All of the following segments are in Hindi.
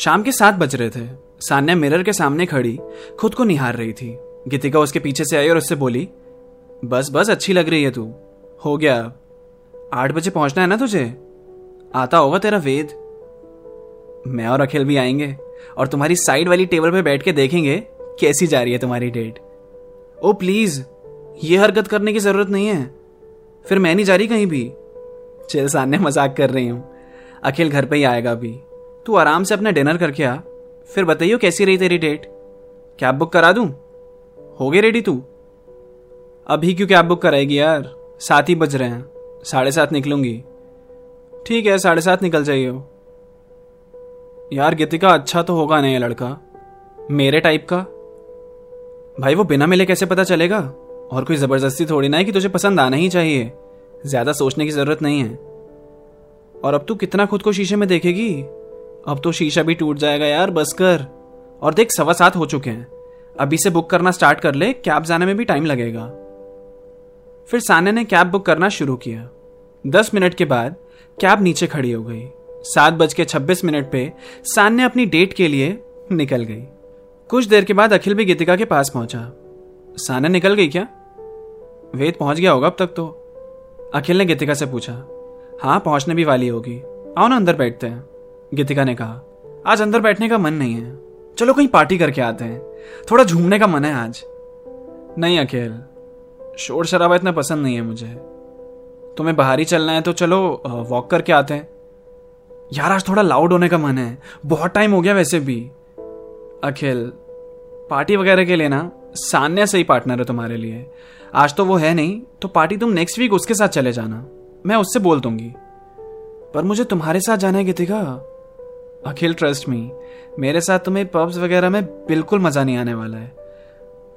शाम के सात बज रहे थे। सान्या मिरर के सामने खड़ी, खुद को निहार रही थी। गीतिका उसके पीछे से आई और उससे बोली, बस बस, अच्छी लग रही है तू। हो गया। आठ बजे पहुँचना है ना तुझे? आता होगा तेरा वेद। मैं और अखिल भी आएँगे और तुम्हारी साइड वाली टेबल पे बैठ के देखेंगे कैसी जा रही है तुम्हारी डेट। ओ, प्लीज़, ये हरकत करने की ज़रूरत नहीं है। फिर मैं नहीं जा रही कहीं भी। चल सान्या, मज़ाक कर रही हूँ। अखिल घर पे ही आएगा अभी। तू आराम से अपना डिनर करके आ। फिर बताइयो कैसी रही तेरी डेट? कैब बुक करा दूँ? हो गई रेडी तू? अभी क्यों कैब बुक कराएगी यार? सात ही बज रहे हैं। साढ़े सात निकलूँगी। ठीक है, साढ़े सात निकल जाइए यार, गीतिका अच्छा तो होगा नहीं लड़का? मेरे टाइप का? भाई, वो बिना मिले कैसे पता चलेगा? और कोई ज़बरदस्ती थोड़ी ना है कि तुझे पसंद आना ही चाहिए। ज़्यादा सोचने की ज़रूरत नहीं है। और अब तू कितना खुद को शीशे में देखेगी? अब तो शीशा भी टूट जाएगा यार, बस कर। और देख, सवा सात हो चुके हैं। अभी से बुक करना स्टार्ट कर ले कैब जाने में भी टाइम लगेगा। फिर सान्या ने कैब बुक करना शुरू किया। दस मिनट के बाद कैब नीचे खड़ी हो गई। सात बज के छब्बीस मिनट पे सान्या अपनी डेट के लिए निकल गई। कुछ देर के बाद अखिल भी गीतिका के पास पहुँचा। सान्या निकल गई क्या? वेद पहुँच गया होगा अब तक तो। अखिल ने गीतिका से पूछा। हाँ पहुँचने भी वाली होगी। आओ ना अंदर बैठते हैं। गीतिका ने कहा, आज अंदर बैठने का मन नहीं है। चलो कहीं पार्टी करके आते हैं। थोड़ा झूमने का मन है आज। नहीं अखिल शोर शराबा इतना पसंद नहीं है मुझे। तुम्हें बाहर ही चलना है तो चलो वॉक करके आते हैं। यार, आज थोड़ा लाउड होने का मन है। बहुत टाइम हो गया वैसे भी। अखिल पार्टी वगैरह के लिए ना, सान्या सही पार्टनर है तुम्हारे लिए। आज तो वो है नहीं तो पार्टी तुम नेक्स्ट वीक उसके साथ चले जाना। मैं उससे बोल दूँगी। पर मुझे तुम्हारे साथ जाना है, गीतिका। अखिल ट्रस्ट मी मेरे साथ तुम्हें पब्स वगैरह में बिल्कुल मज़ा नहीं आने वाला है।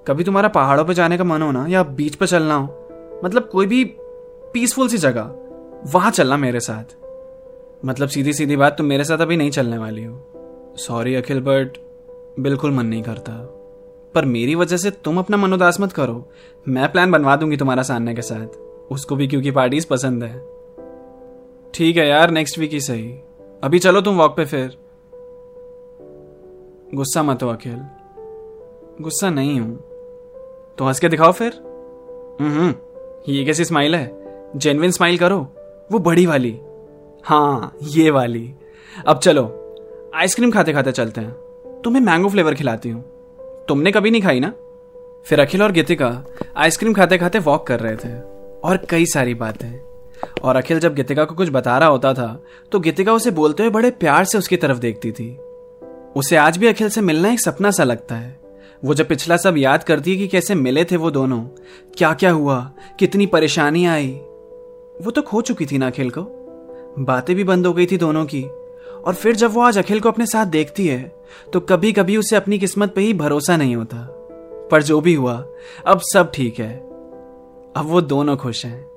कभी तुम्हारा पहाड़ों पर जाने का मन हो ना, या बीच पर चलना हो मतलब कोई भी पीसफुल सी जगह, वहाँ चलना मेरे साथ। मतलब सीधी सीधी बात, तुम मेरे साथ अभी नहीं चलने वाली हो। सॉरी अखिल बट बिल्कुल मन नहीं करता। पर मेरी वजह से तुम अपना मन उदास मत करो। मैं प्लान बनवा दूँगी तुम्हारा सामने के साथ। उसको भी क्योंकि पार्टीज़ पसंद है। ठीक है यार नेक्स्ट वीक ही सही। अभी चलो तुम वॉक पे फिर। गुस्सा मत हो अखिल गुस्सा नहीं हूँ। तो हंस के दिखाओ फिर। हम्म ये कैसी स्माइल है? जेनविन स्माइल करो। वो बड़ी वाली। हाँ ये वाली। अब चलो आइसक्रीम खाते खाते चलते हैं। तुम्हें मैंगो फ्लेवर खिलाती हूँ। तुमने कभी नहीं खाई ना? फिर अखिल और गीतिका आइसक्रीम खाते खाते वॉक कर रहे थे। और कई सारी बातें। और अखिल जब गीतिका को कुछ बता रहा होता था तो गीतिका उसे बोलते हुए बड़े प्यार से उसकी तरफ़ देखती थी। उसे आज भी अखिल से मिलना एक सपना सा लगता है। वो जब पिछला सब याद करती है कि कैसे मिले थे वो दोनों क्या क्या हुआ, कितनी परेशानी आई, वो तो खो चुकी थी ना अखिल को। बातें भी बंद हो गई थी दोनों की, और फिर जब वो आज अखिल को अपने साथ देखती है तो कभी कभी उसे अपनी किस्मत पे ही भरोसा नहीं होता। पर जो भी हुआ, अब सब ठीक है। अब वो दोनों खुश हैं।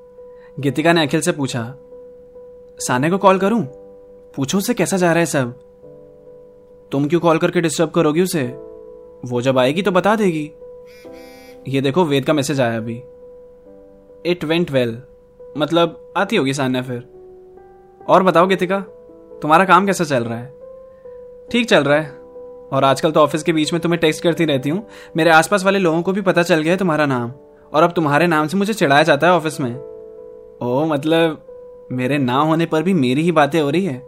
गीतिका ने अखिल से पूछा, साने को कॉल करूँ? पूछो उसे कैसा जा रहा है सब। तुम क्यों कॉल करके डिस्टर्ब करोगी उसे? वो जब आएगी तो बता देगी। ये देखो, वेद का मैसेज आया अभी। इट वेंट वेल मतलब आती होगी सान्या फिर। और बताओ गीतिका, तुम्हारा काम कैसा चल रहा है? ठीक चल रहा है। और आजकल तो ऑफ़िस के बीच में तुम्हें टेक्स्ट करती रहती हूँ। मेरे आसपास वाले लोगों को भी पता चल गया है तुम्हारा नाम। और अब तुम्हारे नाम से मुझे चिढ़ाया जाता है ऑफ़िस में। ओ मतलब मेरे ना होने पर भी मेरी ही बातें हो रही है।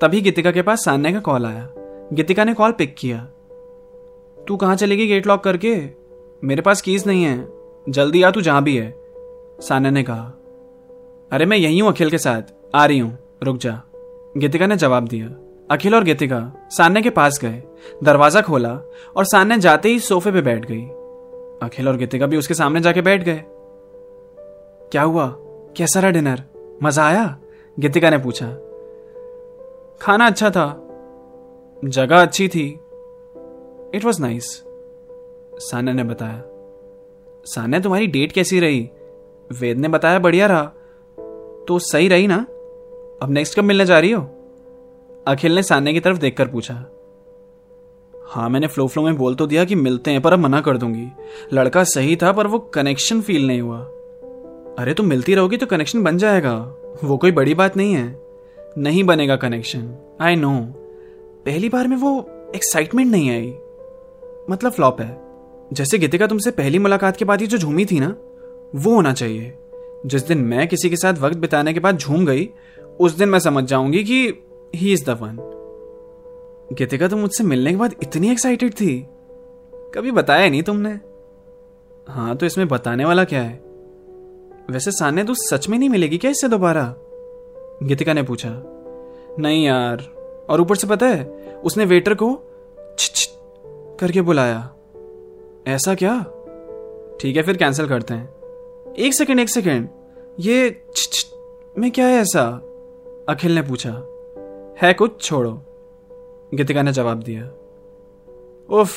तभी गीतिका के पास सान्या का कॉल आया। गीतिका ने कॉल पिक किया। तू कहाँ चलेगी गेट लॉक करके? मेरे पास कीज नहीं है। जल्दी आ, तू जहाँ भी है। सान्या ने कहा। अरे, मैं यही हूँ अखिल के साथ। आ रही हूँ। रुक जा। गीतिका ने जवाब दिया। अखिल और गीतिका सान्या के पास गए। दरवाज़ा खोला और सान्या जाते ही सोफे पे बैठ गई। अखिल और गीतिका भी उसके सामने जाके बैठ गए। क्या हुआ? कैसा रहा डिनर? मज़ा आया? गीतिका ने पूछा। खाना अच्छा था। जगह अच्छी थी। इट वॉज़ नाइस सान्या ने बताया। सान्या, तुम्हारी डेट कैसी रही? वेद ने बताया बढ़िया रहा। तो सही रही ना? अब नेक्स्ट कब मिलने जा रही हो? अखिल ने सान्या की तरफ़ देखकर पूछा। हाँ मैंने फ्लो फ्लो में बोल तो दिया कि मिलते हैं, पर अब मना कर दूँगी। लड़का सही था, पर वो कनेक्शन फील नहीं हुआ। अरे तुम मिलती रहोगी तो कनेक्शन बन जाएगा। वो कोई बड़ी बात नहीं है। नहीं बनेगा कनेक्शन आई नो पहली बार में वो एक्साइटमेंट नहीं आई। मतलब फ्लॉप है। जैसे गीतिका तुमसे पहली मुलाकात के बाद ही जो झूमी थी ना, वो होना चाहिए। जिस दिन मैं किसी के साथ वक्त बिताने के बाद झूम गई, उस दिन मैं समझ जाऊँगी कि he is the one Geetika, तुम मुझसे मिलने के बाद इतनी एक्साइटेड थी। कभी बताया नहीं तुमने? हाँ तो इसमें बताने वाला क्या है? वैसे सान्या, तू सच में नहीं मिलेगी क्या इससे दोबारा? गीतिका ने पूछा। नहीं यार, और ऊपर से पता है, उसने वेटर को करके बुलाया। ऐसा क्या? ठीक है, फिर कैंसिल करते हैं। एक सेकंड एक सेकंड ये में क्या है ऐसा? अखिल ने पूछा। है कुछ? छोड़ो। गीतिका ने जवाब दिया। उफ,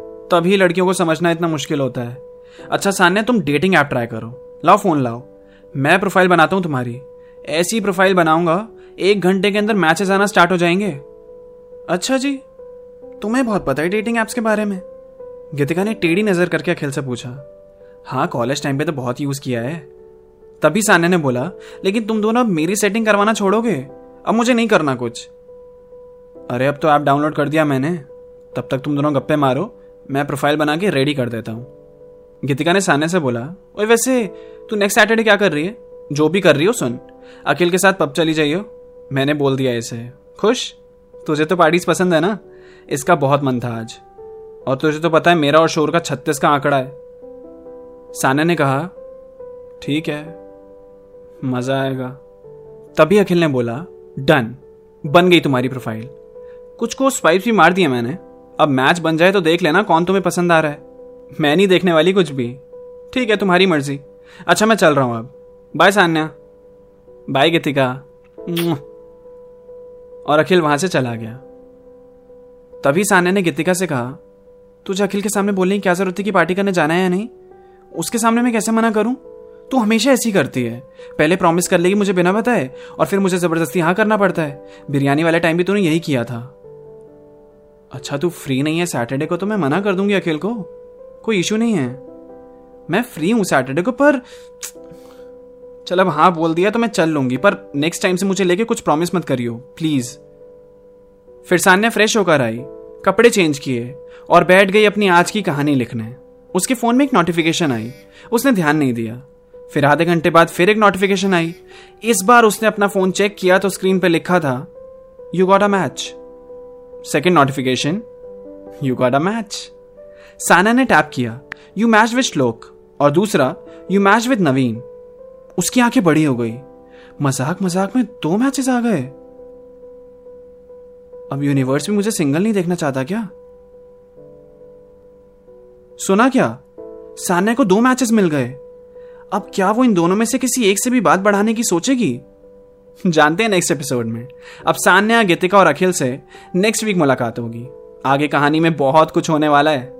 तभी लड़कियों को समझना इतना मुश्किल होता है। अच्छा सान्या, तुम डेटिंग ऐप ट्राई करो। लाओ फ़ोन लाओ। मैं प्रोफ़ाइल बनाता हूँ तुम्हारी। ऐसी प्रोफ़ाइल बनाऊँगा, एक घंटे के अंदर मैचेस आना स्टार्ट हो जाएँगे। अच्छा जी, तुम्हें बहुत पता है डेटिंग एप्स के बारे में। गीतिका ने टेढ़ी नज़र करके अखिल से पूछा हाँ कॉलेज टाइम पे तो बहुत यूज़ किया है। तभी सान्या ने बोला, लेकिन तुम दोनों अब मेरी सेटिंग करवाना छोड़ोगे? अब मुझे नहीं करना कुछ। अरे, अब तो ऐप डाउनलोड कर दिया मैंने। तब तक तुम दोनों गप्पे मारो, मैं प्रोफ़ाइल बना के रेडी कर देता हूँ। गीतिका ने सान्या से बोला, ओए वैसे, तू नेक्स्ट सैटरडे क्या कर रही है? जो भी कर रही हो सुन। अखिल के साथ पब चली जाइयो। मैंने बोल दिया इसे। खुश? तुझे तो पार्टीज़ पसंद है ना? इसका बहुत मन था आज। और तुझे तो पता है, मेरा और शोर का छत्तीस का आंकड़ा है। सान्या ने कहा, ठीक है। मज़ा आएगा। तभी अखिल ने बोला डन बन गई तुम्हारी प्रोफ़ाइल कुछ को स्वाइप भी मार दिया मैंने। अब मैच बन जाए तो देख लेना कौन तुम्हें पसंद आ रहा है। मैं नहीं देखने वाली कुछ भी। ठीक है, तुम्हारी मर्ज़ी। अच्छा मैं चल रहा हूँ अब। बाय सान्या। बाय गीतिका। और अखिल वहाँ से चला गया। तभी सान्या ने गीतिका से कहा, तुझे अखिल के सामने बोलने की क्या ज़रूरत थी कि पार्टी करने जाना है या नहीं? उसके सामने मैं कैसे मना करूँ? तू हमेशा ऐसी करती है। पहले प्रॉमिस कर लेगी मुझे बिना बताए, और फिर मुझे ज़बरदस्ती हाँ करना पड़ता है। बिरयानी वाले टाइम भी तूने यही किया था। अच्छा तू फ्री नहीं है सैटरडे को तो मैं मना कर दूँगी अखिल को। कोई इशू नहीं है। मैं फ्री हूँ सैटरडे को, पर चल अब हाँ बोल दिया तो मैं चल लूँगी, पर नेक्स्ट टाइम से मुझे लेके कुछ प्रॉमिस मत करियो प्लीज़ फिर सान्या फ्रेश होकर आई, कपड़े चेंज किए और बैठ गई अपनी आज की कहानी लिखने। उसके फ़ोन में एक नोटिफिकेशन आई, उसने ध्यान नहीं दिया। फिर आधे घंटे बाद फिर एक नोटिफिकेशन आई। इस बार उसने अपना फ़ोन चेक किया तो स्क्रीन पर लिखा था you got a match second notification you got a match Sana ने टैप किया यू मैच विथ श्लोक और दूसरा यू मैच विद नवीन उसकी आँखें बड़ी हो गई। मज़ाक मज़ाक में दो मैचेस आ गए। अब यूनिवर्स भी मुझे सिंगल नहीं देखना चाहता क्या? सुना क्या? सान्या को दो मैचेस मिल गए। अब क्या वो इन दोनों में से किसी एक से भी बात बढ़ाने की सोचेगी? जानते हैं नेक्स्ट एपिसोड में। अब सान्या, गीतिका और अखिल से नेक्स्ट वीक मुलाकात होगी। आगे कहानी में बहुत कुछ होने वाला है।